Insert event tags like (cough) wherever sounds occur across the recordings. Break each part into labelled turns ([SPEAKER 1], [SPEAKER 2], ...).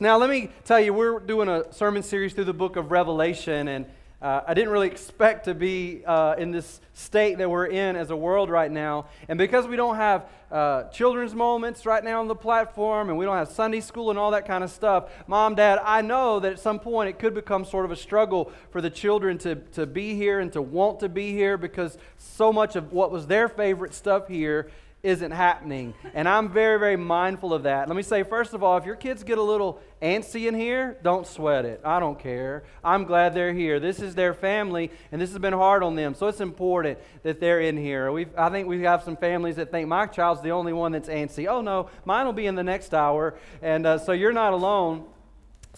[SPEAKER 1] Now, let me tell you, we're doing a sermon series through the book of Revelation, and uh, I didn't really expect to be uh, in this state that we're in as a world right now. And because we don't have uh, children's moments right now on the platform, and we don't have Sunday school and all that kind of stuff, mom, dad, I know that at some point it could become sort of a struggle for the children to, to be here and to want to be here because so much of what was their favorite stuff here isn't happening. And I'm very, very mindful of that. Let me say, first of all, if your kids get a little antsy in here, don't sweat it. I don't care. I'm glad they're here. This is their family, and this has been hard on them. So it's important that they're in here. we I think we have some families that think my child's the only one that's antsy. Oh, no, mine will be in the next hour. And uh, so you're not alone.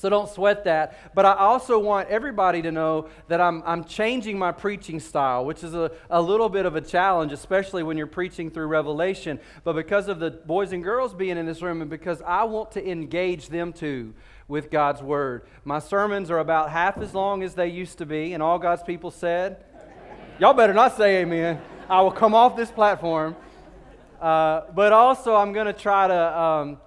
[SPEAKER 1] So don't sweat that. But I also want everybody to know that I'm, I'm changing my preaching style, which is a, a little bit of a challenge, especially when you're preaching through Revelation. But because of the boys and girls being in this room, and because I want to engage them too with God's Word, my sermons are about half as long as they used to be, and all God's people said, Y'all better not say amen. I will come off this platform. Uh, but also, I'm going to try to um,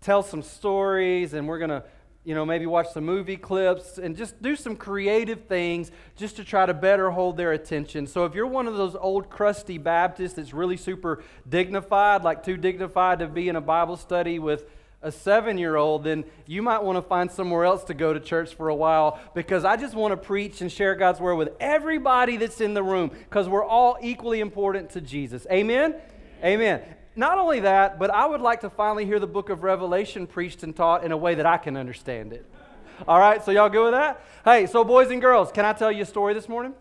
[SPEAKER 1] tell some stories, and we're going to you know, maybe watch some movie clips and just do some creative things just to try to better hold their attention. So if you're one of those old crusty Baptists that's really super dignified, like too dignified to be in a Bible study with a seven year old, then you might want to find somewhere else to go to church for a while because I just want to preach and share God's word with everybody that's in the room because we're all equally important to Jesus. Amen? Amen not only that, but I would like to finally hear the book of Revelation preached and taught in a way that I can understand it. All right, so y'all good with that? Hey, so boys and girls, can I tell you a story this morning?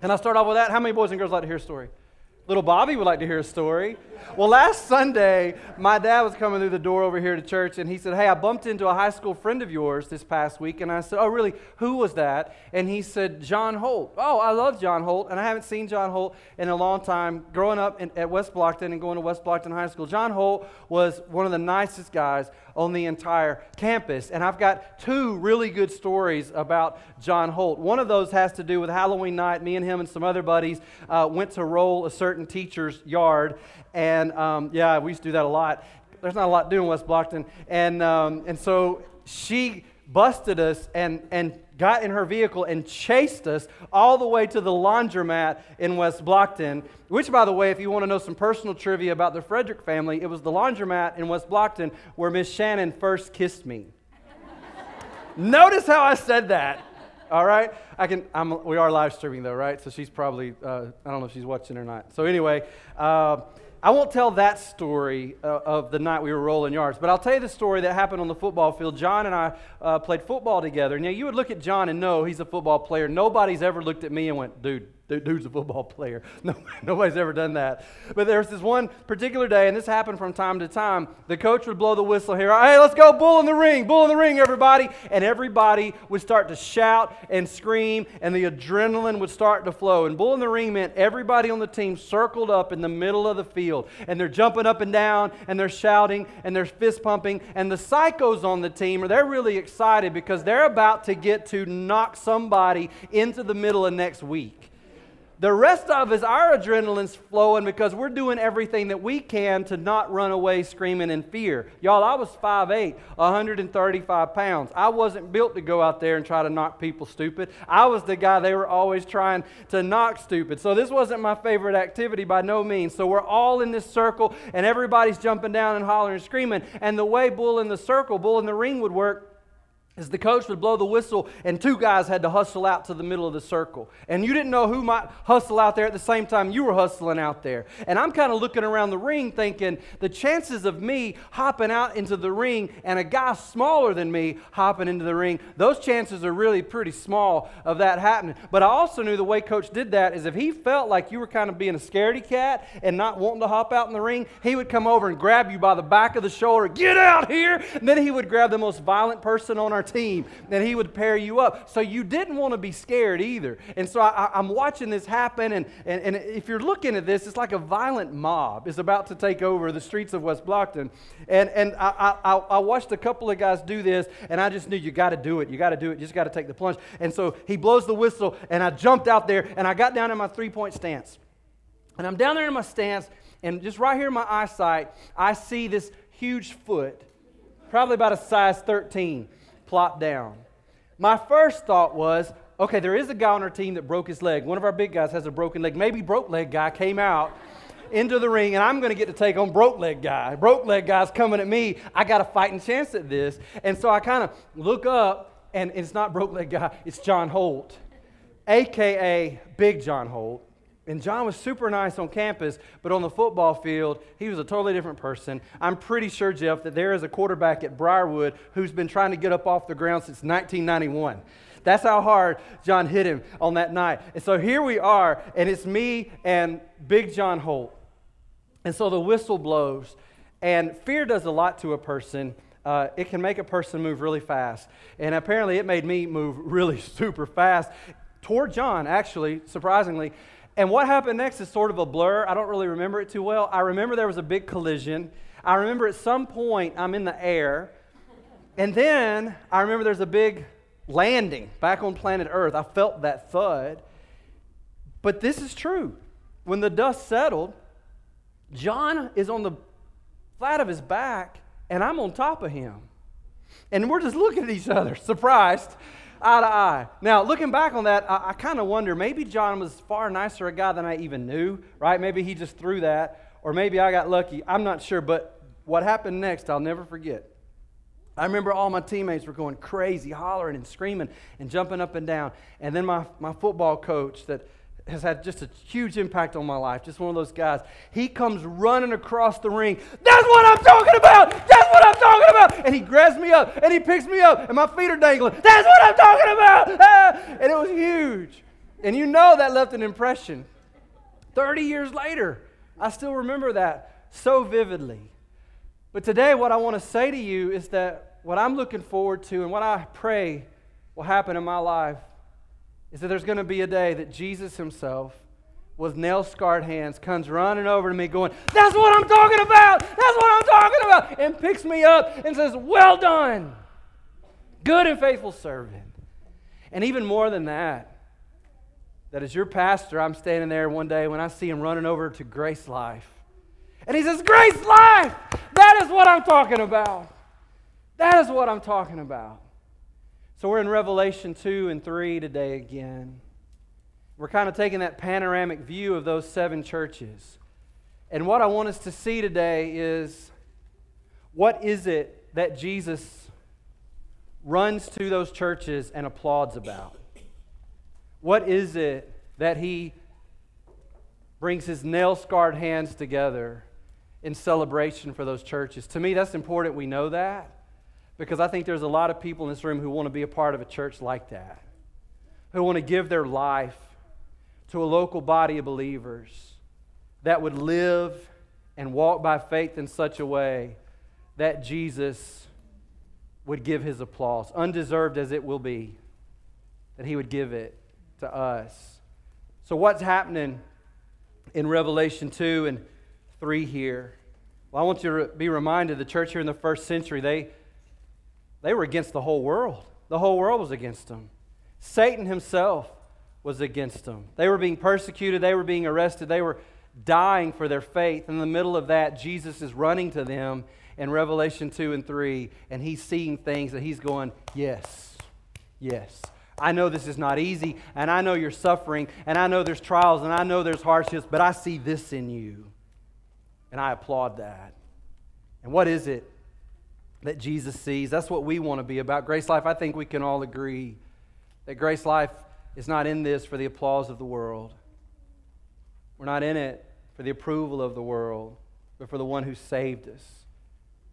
[SPEAKER 1] Can I start off with that? How many boys and girls like to hear a story? Little Bobby would like to hear a story. Well, last Sunday, my dad was coming through the door over here to church, and he said, Hey, I bumped into a high school friend of yours this past week. And I said, Oh, really? Who was that? And he said, John Holt. Oh, I love John Holt, and I haven't seen John Holt in a long time. Growing up in, at West Blockton and going to West Blockton High School, John Holt was one of the nicest guys on the entire campus. And I've got two really good stories about John Holt. One of those has to do with Halloween night. Me and him and some other buddies uh, went to roll a certain teacher's yard. And um, yeah, we used to do that a lot. There's not a lot to do in West Blockton. And, um, and so she busted us and, and got in her vehicle and chased us all the way to the laundromat in West Blockton. Which, by the way, if you want to know some personal trivia about the Frederick family, it was the laundromat in West Blockton where Miss Shannon first kissed me. (laughs) Notice how I said that. All right, I can. I'm, we are live streaming though, right? So she's probably. Uh, I don't know if she's watching or not. So anyway. Uh, I won't tell that story uh, of the night we were rolling yards, but I'll tell you the story that happened on the football field. John and I uh, played football together. Now, you would look at John and know he's a football player. Nobody's ever looked at me and went, dude, dude's a football player. (laughs) No, nobody's ever done that. But there was this one particular day, and this happened from time to time. The coach would blow the whistle here. Hey, let's go, bull in the ring, bull in the ring, everybody. And everybody would start to shout and scream, and the adrenaline would start to flow. And bull in the ring meant everybody on the team circled up in the middle of the field, and they're jumping up and down, and they're shouting, and they're fist pumping. And the psychos on the team, are they're really excited because they're about to get to knock somebody into the middle of next week. The rest of us, our adrenaline's flowing because we're doing everything that we can to not run away screaming in fear. Y'all, I was 5'8, 135 pounds. I wasn't built to go out there and try to knock people stupid. I was the guy they were always trying to knock stupid. So this wasn't my favorite activity by no means. So we're all in this circle and everybody's jumping down and hollering and screaming. And the way bull in the circle, bull in the ring would work is the coach would blow the whistle and two guys had to hustle out to the middle of the circle. And you didn't know who might hustle out there at the same time you were hustling out there. And I'm kind of looking around the ring thinking the chances of me hopping out into the ring and a guy smaller than me hopping into the ring, those chances are really pretty small of that happening. But I also knew the way coach did that is if he felt like you were kind of being a scaredy cat and not wanting to hop out in the ring, he would come over and grab you by the back of the shoulder, get out here. And then he would grab the most violent person on our team and he would pair you up. So you didn't want to be scared either. And so I, am watching this happen, and, and, and if you're looking at this, it's like a violent mob is about to take over the streets of West Blockton. And, and I, I, I watched a couple of guys do this, and I just knew you got to do it. You got to do it. You just got to take the plunge. And so he blows the whistle, and I jumped out there, and I got down in my three point stance. And I'm down there in my stance, and just right here in my eyesight, I see this huge foot probably about a size 13, plopped down. My first thought was, okay, there is a guy on our team that broke his leg. One of our big guys has a broken leg. Maybe broke leg guy came out into the ring, and I'm going to get to take on broke leg guy. Broke leg guy's coming at me. I got a fighting chance at this. And so I kind of look up, and it's not broke leg guy, it's John Holt, aka Big John Holt. And John was super nice on campus, but on the football field, he was a totally different person. I'm pretty sure, Jeff, that there is a quarterback at Briarwood who's been trying to get up off the ground since 1991. That's how hard John hit him on that night. And so here we are, and it's me and Big John Holt. And so the whistle blows, and fear does a lot to a person. Uh, it can make a person move really fast. And apparently, it made me move (laughs) really super fast toward John, actually, surprisingly. And what happened next is sort of a blur. I don't really remember it too well. I remember there was a big collision. I remember at some point I'm in the air. And then I remember there's a big landing back on planet Earth. I felt that thud. But this is true. When the dust settled, John is on the flat of his back, and I'm on top of him. And we're just looking at each other, (laughs) surprised eye to eye. Now, looking back on that, I, I kind of wonder maybe John was far nicer a guy than I even knew, right? Maybe he just threw that, or maybe I got lucky. I'm not sure, but what happened next, I'll never forget. I remember all my teammates were going crazy, hollering and screaming and jumping up and down. And then my, my football coach, that has had just a huge impact on my life. Just one of those guys. He comes running across the ring. That's what I'm talking about. That's what I'm talking about. And he grabs me up and he picks me up and my feet are dangling. That's what I'm talking about. Ah! (laughs) And it was huge. And you know that left an impression. 30 years later, I still remember that so vividly. But today, what I want to say to you is that what I'm looking forward to and what I pray will happen in my life is that there's going to be a day that Jesus himself, with nail scarred hands, comes running over to me going, That's what I'm talking about! That's what I'm talking about! And picks me up and says, Well done, good and faithful servant. And even more than that, that as your pastor, I'm standing there one day when I see him running over to Grace Life. And he says, Grace Life! That is what I'm talking about. That is what I'm talking about. So we're in Revelation 2 and 3 today again. We're kind of taking that panoramic view of those seven churches. And what I want us to see today is what is it that Jesus runs to those churches and applauds about? What is it that he brings his nail scarred hands together in celebration for those churches? To me, that's important we know that because I think there's a lot of people in this room who want to be a part of a church like that, who want to give their life to a local body of believers that would live and walk by faith in such a way that Jesus would give his applause, undeserved as it will be, that he would give it to us. So, what's happening in Revelation 2 and 3 here? Well, I want you to be reminded the church here in the first century, they they were against the whole world. The whole world was against them. Satan himself was against them. They were being persecuted, they were being arrested, they were dying for their faith. In the middle of that, Jesus is running to them in Revelation 2 and 3, and he's seeing things that he's going, Yes, yes. I know this is not easy, and I know you're suffering, and I know there's trials, and I know there's hardships, but I see this in you. And I applaud that. And what is it that Jesus sees. That's what we want to be about. Grace Life, I think we can all agree that Grace Life is not in this for the applause of the world. We're not in it for the approval of the world, but for the one who saved us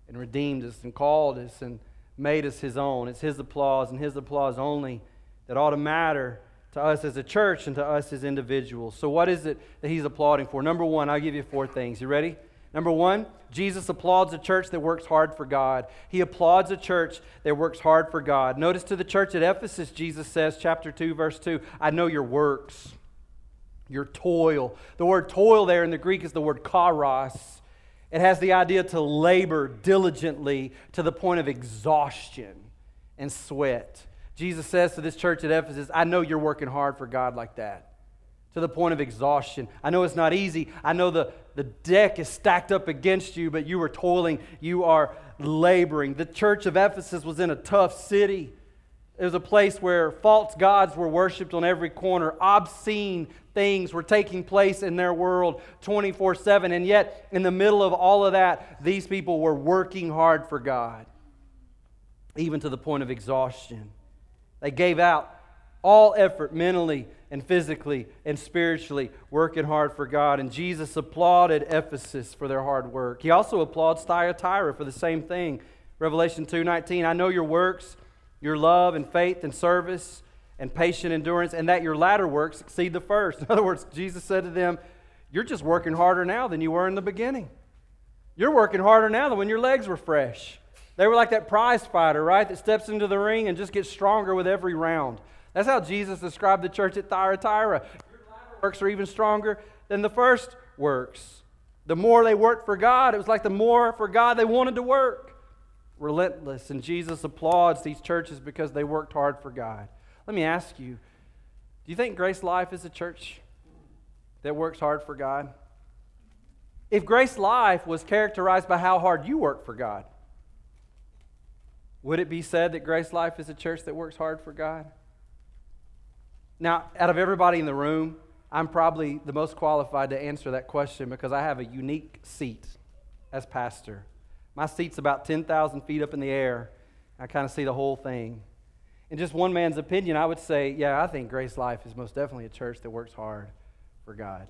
[SPEAKER 1] and redeemed us and called us and made us his own. It's his applause and his applause only that ought to matter to us as a church and to us as individuals. So, what is it that he's applauding for? Number one, I'll give you four things. You ready? Number one, Jesus applauds a church that works hard for God. He applauds a church that works hard for God. Notice to the church at Ephesus, Jesus says, chapter 2, verse 2, I know your works, your toil. The word toil there in the Greek is the word charos. It has the idea to labor diligently to the point of exhaustion and sweat. Jesus says to this church at Ephesus, I know you're working hard for God like that to the point of exhaustion. I know it's not easy. I know the, the deck is stacked up against you, but you are toiling. You are laboring. The church of Ephesus was in a tough city. It was a place where false gods were worshiped on every corner. Obscene things were taking place in their world 24 7. And yet, in the middle of all of that, these people were working hard for God, even to the point of exhaustion. They gave out all effort mentally and physically and spiritually, working hard for God. And Jesus applauded Ephesus for their hard work. He also applauds Thyatira for the same thing. Revelation 2:19, I know your works your love and faith and service and patient endurance, and that your latter works exceed the first. (laughs) In other words, Jesus said to them, You're just working harder now than you were in the beginning. You're working harder now than when your legs were fresh. They were like that prize fighter, right, that steps into the ring and just gets stronger with every round. That's how Jesus described the church at Thyatira. Your works are even stronger than the first works. The more they worked for God, it was like the more for God they wanted to work relentless. And Jesus applauds these churches because they worked hard for God. Let me ask you do you think Grace Life is a church that works hard for God? If Grace Life was characterized by how hard you work for God, would it be said that Grace Life is a church that works hard for God? Now, out of everybody in the room, I'm probably the most qualified to answer that question because I have a unique seat as pastor. My seat's about 10,000 feet up in the air. I kind of see the whole thing. In just one man's opinion, I would say, yeah, I think Grace Life is most definitely a church that works hard for God.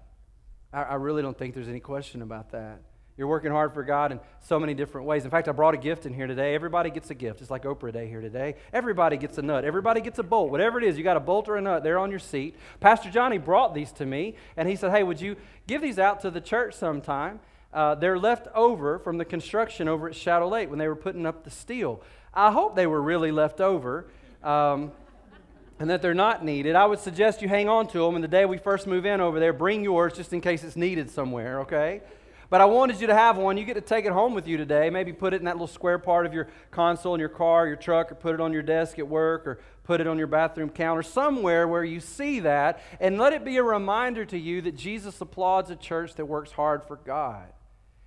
[SPEAKER 1] I, I really don't think there's any question about that. You're working hard for God in so many different ways. In fact, I brought a gift in here today. Everybody gets a gift. It's like Oprah Day here today. Everybody gets a nut. Everybody gets a bolt. Whatever it is, you got a bolt or a nut there on your seat. Pastor Johnny brought these to me, and he said, Hey, would you give these out to the church sometime? uh, they're left over from the construction over at Shadow Lake when they were putting up the steel. I hope they were really left over um, and that they're not needed. I would suggest you hang on to them, and the day we first move in over there, bring yours just in case it's needed somewhere, okay? But I wanted you to have one. You get to take it home with you today. Maybe put it in that little square part of your console in your car, your truck, or put it on your desk at work, or put it on your bathroom counter, somewhere where you see that. And let it be a reminder to you that Jesus applauds a church that works hard for God.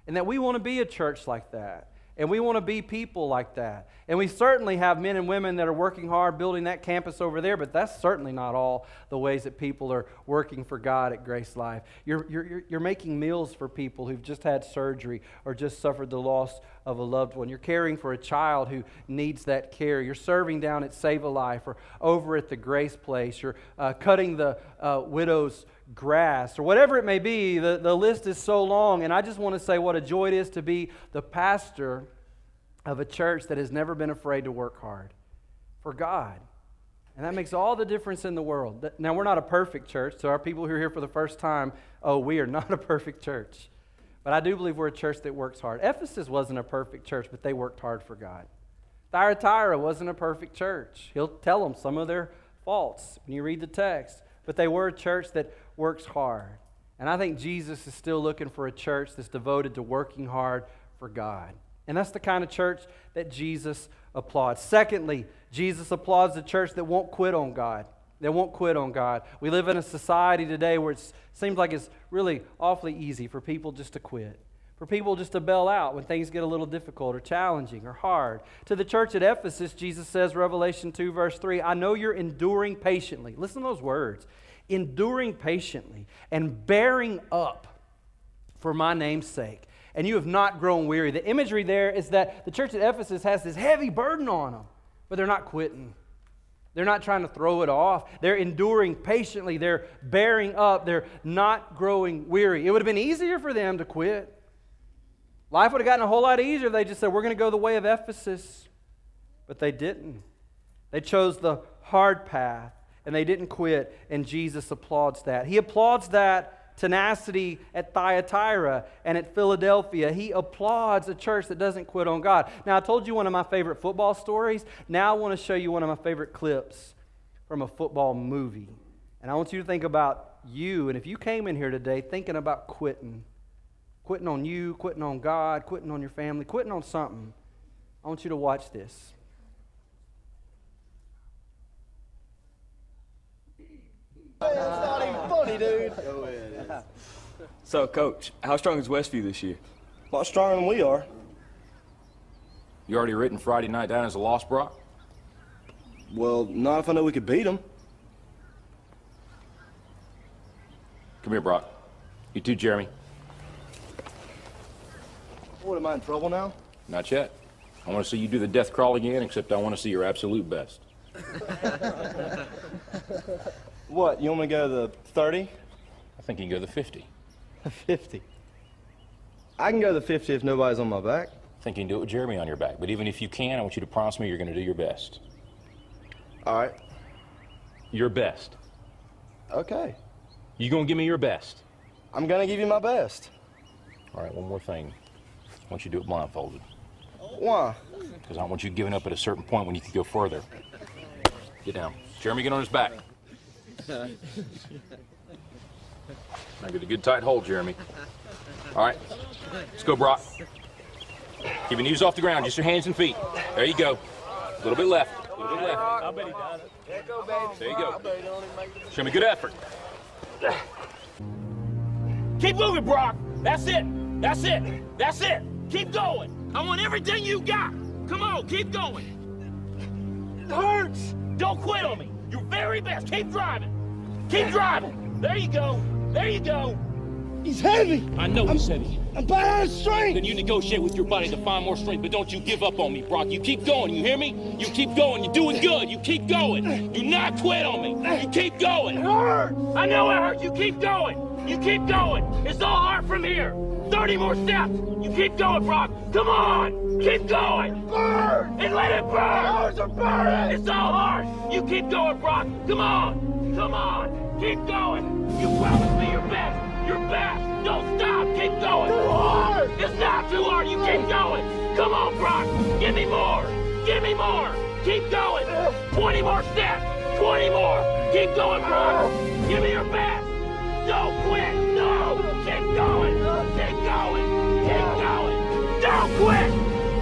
[SPEAKER 1] And that we want to be a church like that. And we want to be people like that. And we certainly have men and women that are working hard building that campus over there, but that's certainly not all the ways that people are working for God at Grace Life. You're, you're, you're making meals for people who've just had surgery or just suffered the loss of a loved one. You're caring for a child who needs that care. You're serving down at Save a Life or over at the Grace Place. You're uh, cutting the uh, widow's grass or whatever it may be. The, the list is so long. And I just want to say what a joy it is to be the pastor of a church that has never been afraid to work hard for God. And that makes all the difference in the world. Now, we're not a perfect church, so our people who are here for the first time, oh, we are not a perfect church. But I do believe we're a church that works hard. Ephesus wasn't a perfect church, but they worked hard for God. Thyatira wasn't a perfect church. He'll tell them some of their faults when you read the text. But they were a church that works hard. And I think Jesus is still looking for a church that's devoted to working hard for God. And that's the kind of church that Jesus applauds. Secondly, Jesus applauds the church that won't quit on God. They won't quit on God. We live in a society today where it seems like it's really awfully easy for people just to quit, for people just to bail out when things get a little difficult or challenging or hard. To the church at Ephesus, Jesus says, Revelation 2, verse 3, I know you're enduring patiently. Listen to those words enduring patiently and bearing up for my name's sake. And you have not grown weary. The imagery there is that the church at Ephesus has this heavy burden on them, but they're not quitting. They're not trying to throw it off. They're enduring patiently. They're bearing up. They're not growing weary. It would have been easier for them to quit. Life would have gotten a whole lot easier if they just said, We're going to go the way of Ephesus. But they didn't. They chose the hard path and they didn't quit, and Jesus applauds that. He applauds that tenacity at Thyatira and at Philadelphia. He applauds a church that doesn't quit on God. Now, I told you one of my favorite football stories. Now, I want to show you one of my favorite clips from a football movie. And I want you to think about you. And if you came in here today thinking about quitting, quitting on you, quitting on God, quitting on your family, quitting on something, I want you to watch this.
[SPEAKER 2] It's not even funny, dude. (laughs) So, Coach, how strong is Westview this year?
[SPEAKER 3] A lot stronger than we are.
[SPEAKER 4] You already written Friday night down as a loss, Brock?
[SPEAKER 3] Well, not if I know we could beat them.
[SPEAKER 4] Come here, Brock. You too, Jeremy.
[SPEAKER 3] What, am I in trouble now?
[SPEAKER 4] Not yet. I want to see you do the death crawl again, except I want to see your absolute best. (laughs)
[SPEAKER 3] What, you want me to go to the 30?
[SPEAKER 4] I think you can go the 50.
[SPEAKER 3] 50. I can go to the 50 if nobody's on my back.
[SPEAKER 4] I think you can do it with Jeremy on your back. But even if you can, I want you to promise me you're going to do your best.
[SPEAKER 3] All right.
[SPEAKER 4] Your best.
[SPEAKER 3] Okay.
[SPEAKER 4] You going to give me your best?
[SPEAKER 3] I'm gonna give you my best.
[SPEAKER 4] All right, one more thing. I want you to do it blindfolded.
[SPEAKER 3] Why?
[SPEAKER 4] Because I don't want you giving up at a certain point when you can go further. Get down. Jeremy, get on his back. Now get a good tight hold, Jeremy. All right. Let's go, Brock. Keep your knees off the ground, just your hands and feet. There you go. A little bit left. A little bit left. I bet he does. There you go. Show me good effort.
[SPEAKER 5] Keep moving, Brock. That's it. That's it. That's it. Keep going. I want everything you got. Come on, keep going. It hurts. Don't quit on me. Your very best. Keep driving. Keep driving. There you go. There you go.
[SPEAKER 6] He's heavy.
[SPEAKER 5] I know he's heavy.
[SPEAKER 6] I'm of strength.
[SPEAKER 5] Then you negotiate with your body to find more strength, but don't you give up on me, Brock. You keep going, you hear me? You keep going, you're doing good. You keep going. Do not quit on me. You keep going.
[SPEAKER 6] It hurts.
[SPEAKER 5] I know it hurts. You keep going. You keep going. It's all hard from here. 30 more steps. You keep going, Brock. Come on. Keep going.
[SPEAKER 6] Burn.
[SPEAKER 5] And let it burn.
[SPEAKER 6] Ours are burning.
[SPEAKER 5] It's all hard. You keep going, Brock. Come on. Come on. Keep going. You promised me your best. Your best. Don't stop. Keep going.
[SPEAKER 6] Too hard.
[SPEAKER 5] It's not too hard. You keep going. Come on, Brock. Give me more. Give me more. Keep going. 20 more steps. 20 more. Keep going, Brock. Give me your best. Quit. No. Keep going. Keep going. Keep going. Don't quit.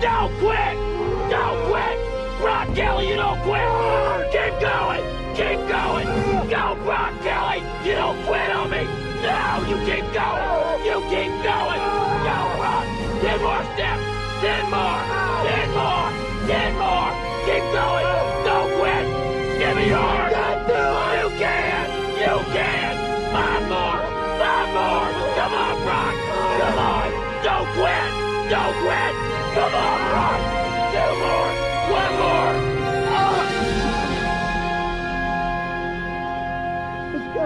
[SPEAKER 5] Don't quit. Don't quit. Brock Kelly, you don't quit. Keep going. Keep going. Go, Brock Kelly. You don't quit on me. No, you keep going. You keep going. Go, Brock. Ten more steps. Ten more. Ten more. Ten more. Keep going. Don't quit. Give me yours. Quit. Don't quit. Come on, Brock. Two more. One more.
[SPEAKER 6] Let's go.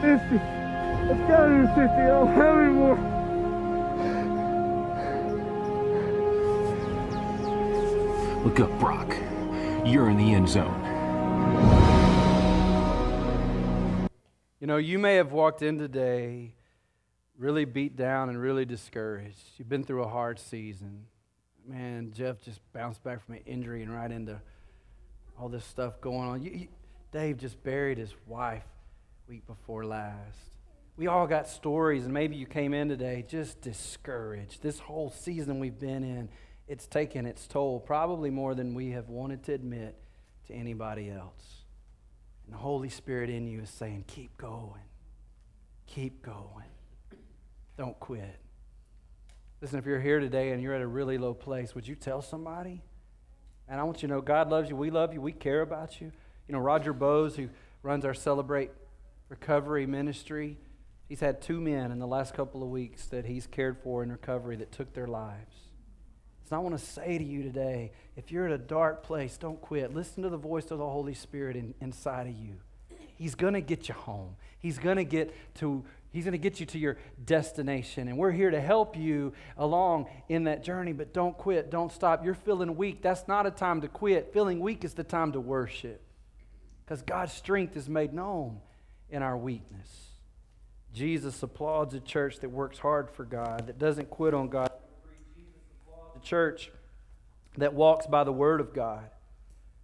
[SPEAKER 6] 50. Let's go to the 50. I don't have any more.
[SPEAKER 4] Look up, Brock. You're in the end zone.
[SPEAKER 1] You know, you may have walked in today really beat down and really discouraged. You've been through a hard season. Man, Jeff just bounced back from an injury and right into all this stuff going on. You, you, Dave just buried his wife week before last. We all got stories, and maybe you came in today just discouraged. This whole season we've been in, it's taken its toll, probably more than we have wanted to admit to anybody else. And the Holy Spirit in you is saying, keep going. Keep going. Don't quit. Listen, if you're here today and you're at a really low place, would you tell somebody? And I want you to know God loves you. We love you. We care about you. You know, Roger Bose, who runs our Celebrate Recovery ministry, he's had two men in the last couple of weeks that he's cared for in recovery that took their lives. So I want to say to you today if you're at a dark place, don't quit. Listen to the voice of the Holy Spirit in, inside of you. He's going to get you home. He's going to get to He's going to get you to your destination. And we're here to help you along in that journey, but don't quit. Don't stop. You're feeling weak. That's not a time to quit. Feeling weak is the time to worship. Because God's strength is made known in our weakness. Jesus applauds a church that works hard for God, that doesn't quit on God. The church that walks by the word of God.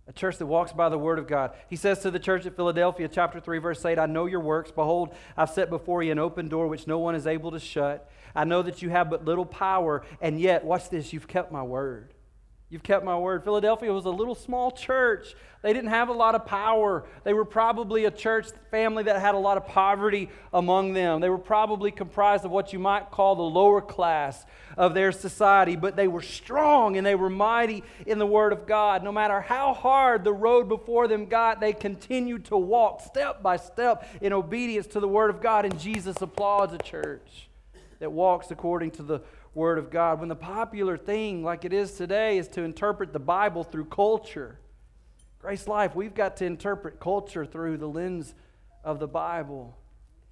[SPEAKER 1] A church that walks by the word of God. He says to the church at Philadelphia, chapter 3, verse 8, I know your works. Behold, I've set before you an open door which no one is able to shut. I know that you have but little power, and yet, watch this, you've kept my word. You've kept my word. Philadelphia was a little small church. They didn't have a lot of power. They were probably a church family that had a lot of poverty among them. They were probably comprised of what you might call the lower class of their society, but they were strong and they were mighty in the word of God. No matter how hard the road before them got, they continued to walk step by step in obedience to the word of God, and Jesus applauds a church that walks according to the Word of God. When the popular thing, like it is today, is to interpret the Bible through culture, Grace Life, we've got to interpret culture through the lens of the Bible.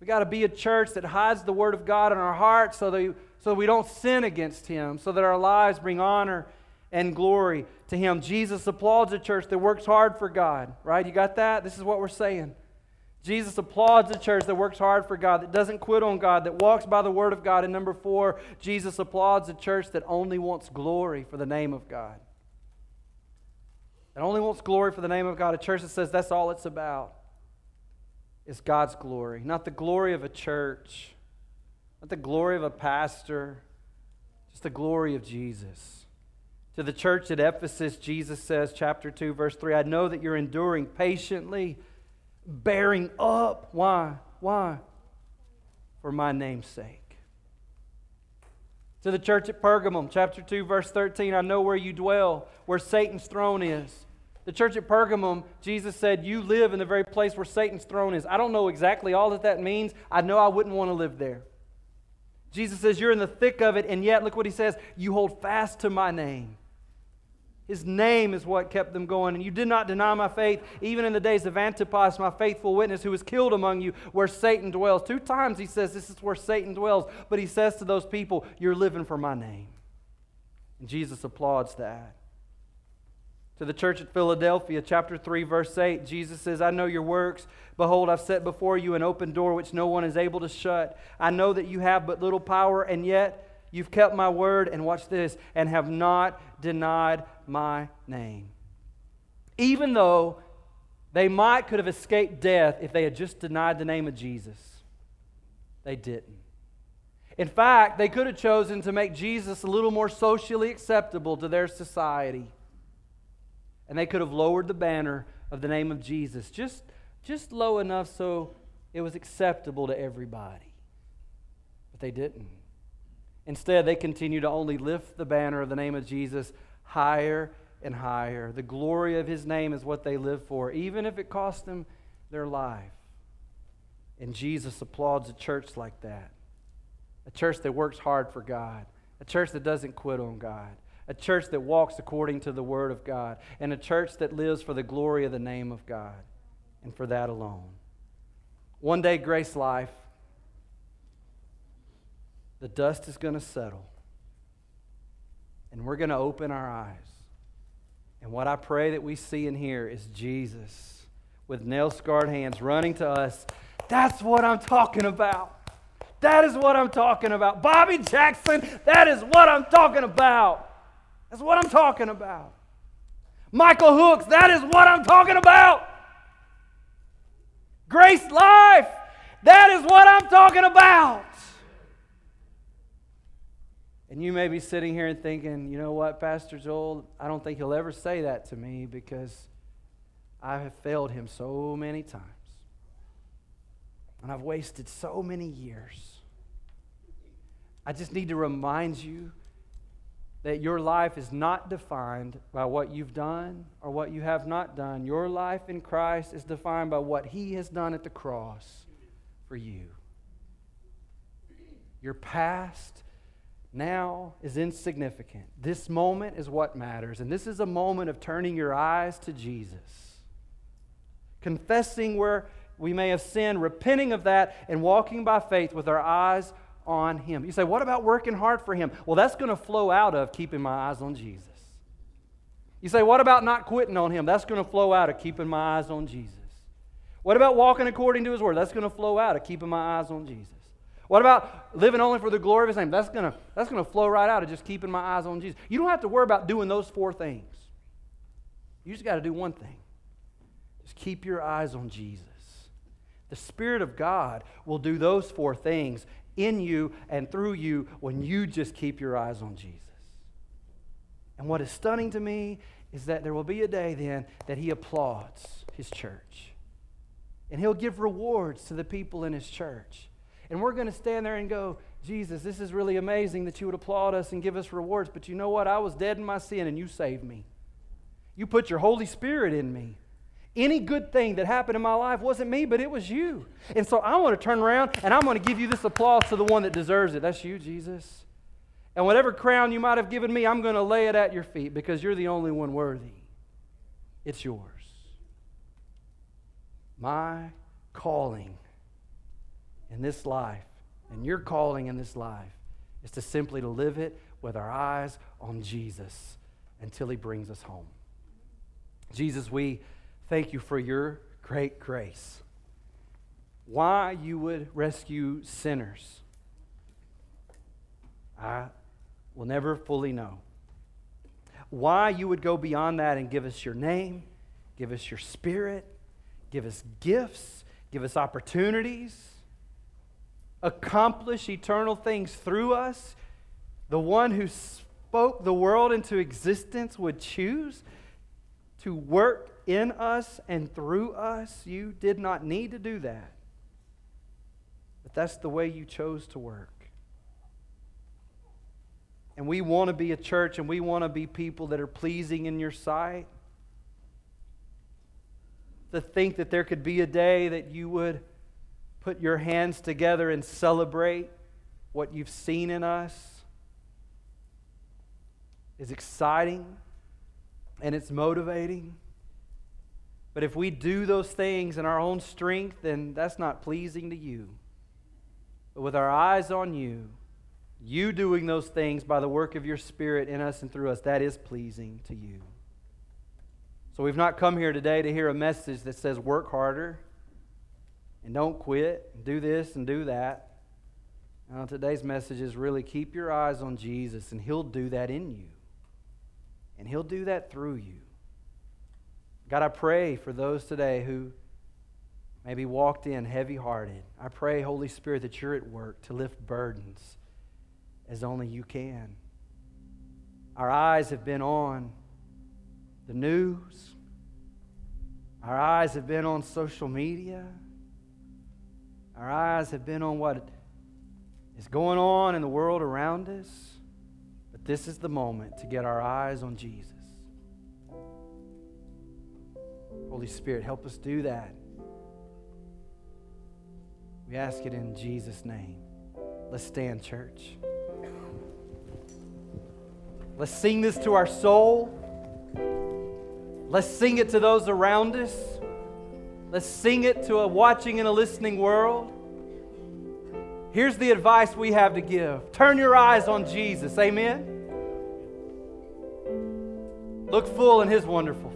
[SPEAKER 1] We've got to be a church that hides the Word of God in our hearts so that, so we don't sin against Him, so that our lives bring honor and glory to Him. Jesus applauds a church that works hard for God, right? You got that? This is what we're saying. Jesus applauds a church that works hard for God, that doesn't quit on God, that walks by the word of God. And number four, Jesus applauds a church that only wants glory for the name of God. That only wants glory for the name of God. A church that says that's all it's about is God's glory, not the glory of a church, not the glory of a pastor, just the glory of Jesus. To the church at Ephesus, Jesus says, chapter 2, verse 3, I know that you're enduring patiently bearing up. Why? Why? For my name's sake. To the church at Pergamum, chapter 2, verse 13, I know where you dwell, where Satan's throne is. The church at Pergamum, Jesus said, You live in the very place where Satan's throne is. I don't know exactly all that that means. I know I wouldn't want to live there. Jesus says, You're in the thick of it, and yet, look what he says, you hold fast to my name. His name is what kept them going. And you did not deny my faith, even in the days of Antipas, my faithful witness, who was killed among you, where Satan dwells. Two times he says, This is where Satan dwells. But he says to those people, You're living for my name. And Jesus applauds that. To the church at Philadelphia, chapter 3, verse 8, Jesus says, I know your works. Behold, I've set before you an open door which no one is able to shut. I know that you have but little power, and yet You've kept my word, and watch this, and have not denied my name. Even though they might could have escaped death if they had just denied the name of Jesus, they didn't. In fact, they could have chosen to make Jesus a little more socially acceptable to their society. And they could have lowered the banner of the name of Jesus just, just low enough so it was acceptable to everybody. But they didn't. Instead, they continue to only lift the banner of the name of Jesus higher and higher. The glory of his name is what they live for, even if it costs them their life. And Jesus applauds a church like that a church that works hard for God, a church that doesn't quit on God, a church that walks according to the Word of God, and a church that lives for the glory of the name of God and for that alone. One day, Grace Life the dust is going to settle. And we're going to open our eyes. And what I pray that we see and hear is Jesus with nail scarred hands running to us. That's what I'm talking about. That is what I'm talking about. Bobby Jackson, that is what I'm talking about. That's what I'm talking about. Michael Hooks, that is what I'm talking about. Grace Life, that is what I'm talking about. And you may be sitting here and thinking, you know what, Pastor Joel, I don't think he'll ever say that to me because I have failed him so many times. And I've wasted so many years. I just need to remind you that your life is not defined by what you've done or what you have not done. Your life in Christ is defined by what He has done at the cross for you. Your past now is insignificant. This moment is what matters. And this is a moment of turning your eyes to Jesus, confessing where we may have sinned, repenting of that, and walking by faith with our eyes on Him. You say, What about working hard for Him? Well, that's going to flow out of keeping my eyes on Jesus. You say, What about not quitting on Him? That's going to flow out of keeping my eyes on Jesus. What about walking according to His Word? That's going to flow out of keeping my eyes on Jesus. What about living only for the glory of his name? That's going to that's to flow right out of just keeping my eyes on Jesus. You don't have to worry about doing those four things. You just got to do one thing. Just keep your eyes on Jesus. The Spirit of God will do those four things in you and through you when you just keep your eyes on Jesus. And what is stunning to me is that there will be a day then that he applauds his church. And he'll give rewards to the people in his church. And we're going to stand there and go, Jesus, this is really amazing that you would applaud us and give us rewards. But you know what? I was dead in my sin and you saved me. You put your Holy Spirit in me. Any good thing that happened in my life wasn't me, but it was you. And so I want to turn around and I'm going to give you this applause to the one that deserves it. That's you, Jesus. And whatever crown you might have given me, I'm going to lay it at your feet because you're the only one worthy. It's yours. My calling in this life and your calling in this life is to simply to live it with our eyes on Jesus until he brings us home. Jesus, we thank you for your great grace. Why you would rescue sinners, I will never fully know. Why you would go beyond that and give us your name, give us your spirit, give us gifts, give us opportunities, accomplish eternal things through us. The one who spoke the world into existence would choose to work in us and through us. You did not need to do that. But that's the way you chose to work. And we want to be a church and we want to be people that are pleasing in your sight. To think that there could be a day that you would put your hands together and celebrate what you've seen in us is exciting and it's motivating. But if we do those things in our own strength, then that's not pleasing to you. But with our eyes on you, you doing those things by the work of your Spirit in us and through us, that is pleasing to you. So we've not come here today to hear a message that says work harder and don't quit and do this and do that. Now, today's message is really keep your eyes on Jesus, and He'll do that in you. And He'll do that through you. God, I pray for those today who maybe walked in heavy hearted. I pray, Holy Spirit, that you're at work to lift burdens as only you can. Our eyes have been on the news, our eyes have been on social media, our eyes have been on what is going on in the world around us. But this is the moment to get our eyes on Jesus. Holy Spirit, help us do that. We ask it in Jesus' name. Let's stand, church. Let's sing this to our soul. Let's sing it to those around us. Let's sing it to a watching and a listening world. Here's the advice we have to give turn your eyes on Jesus. Amen. Look full in his wonderful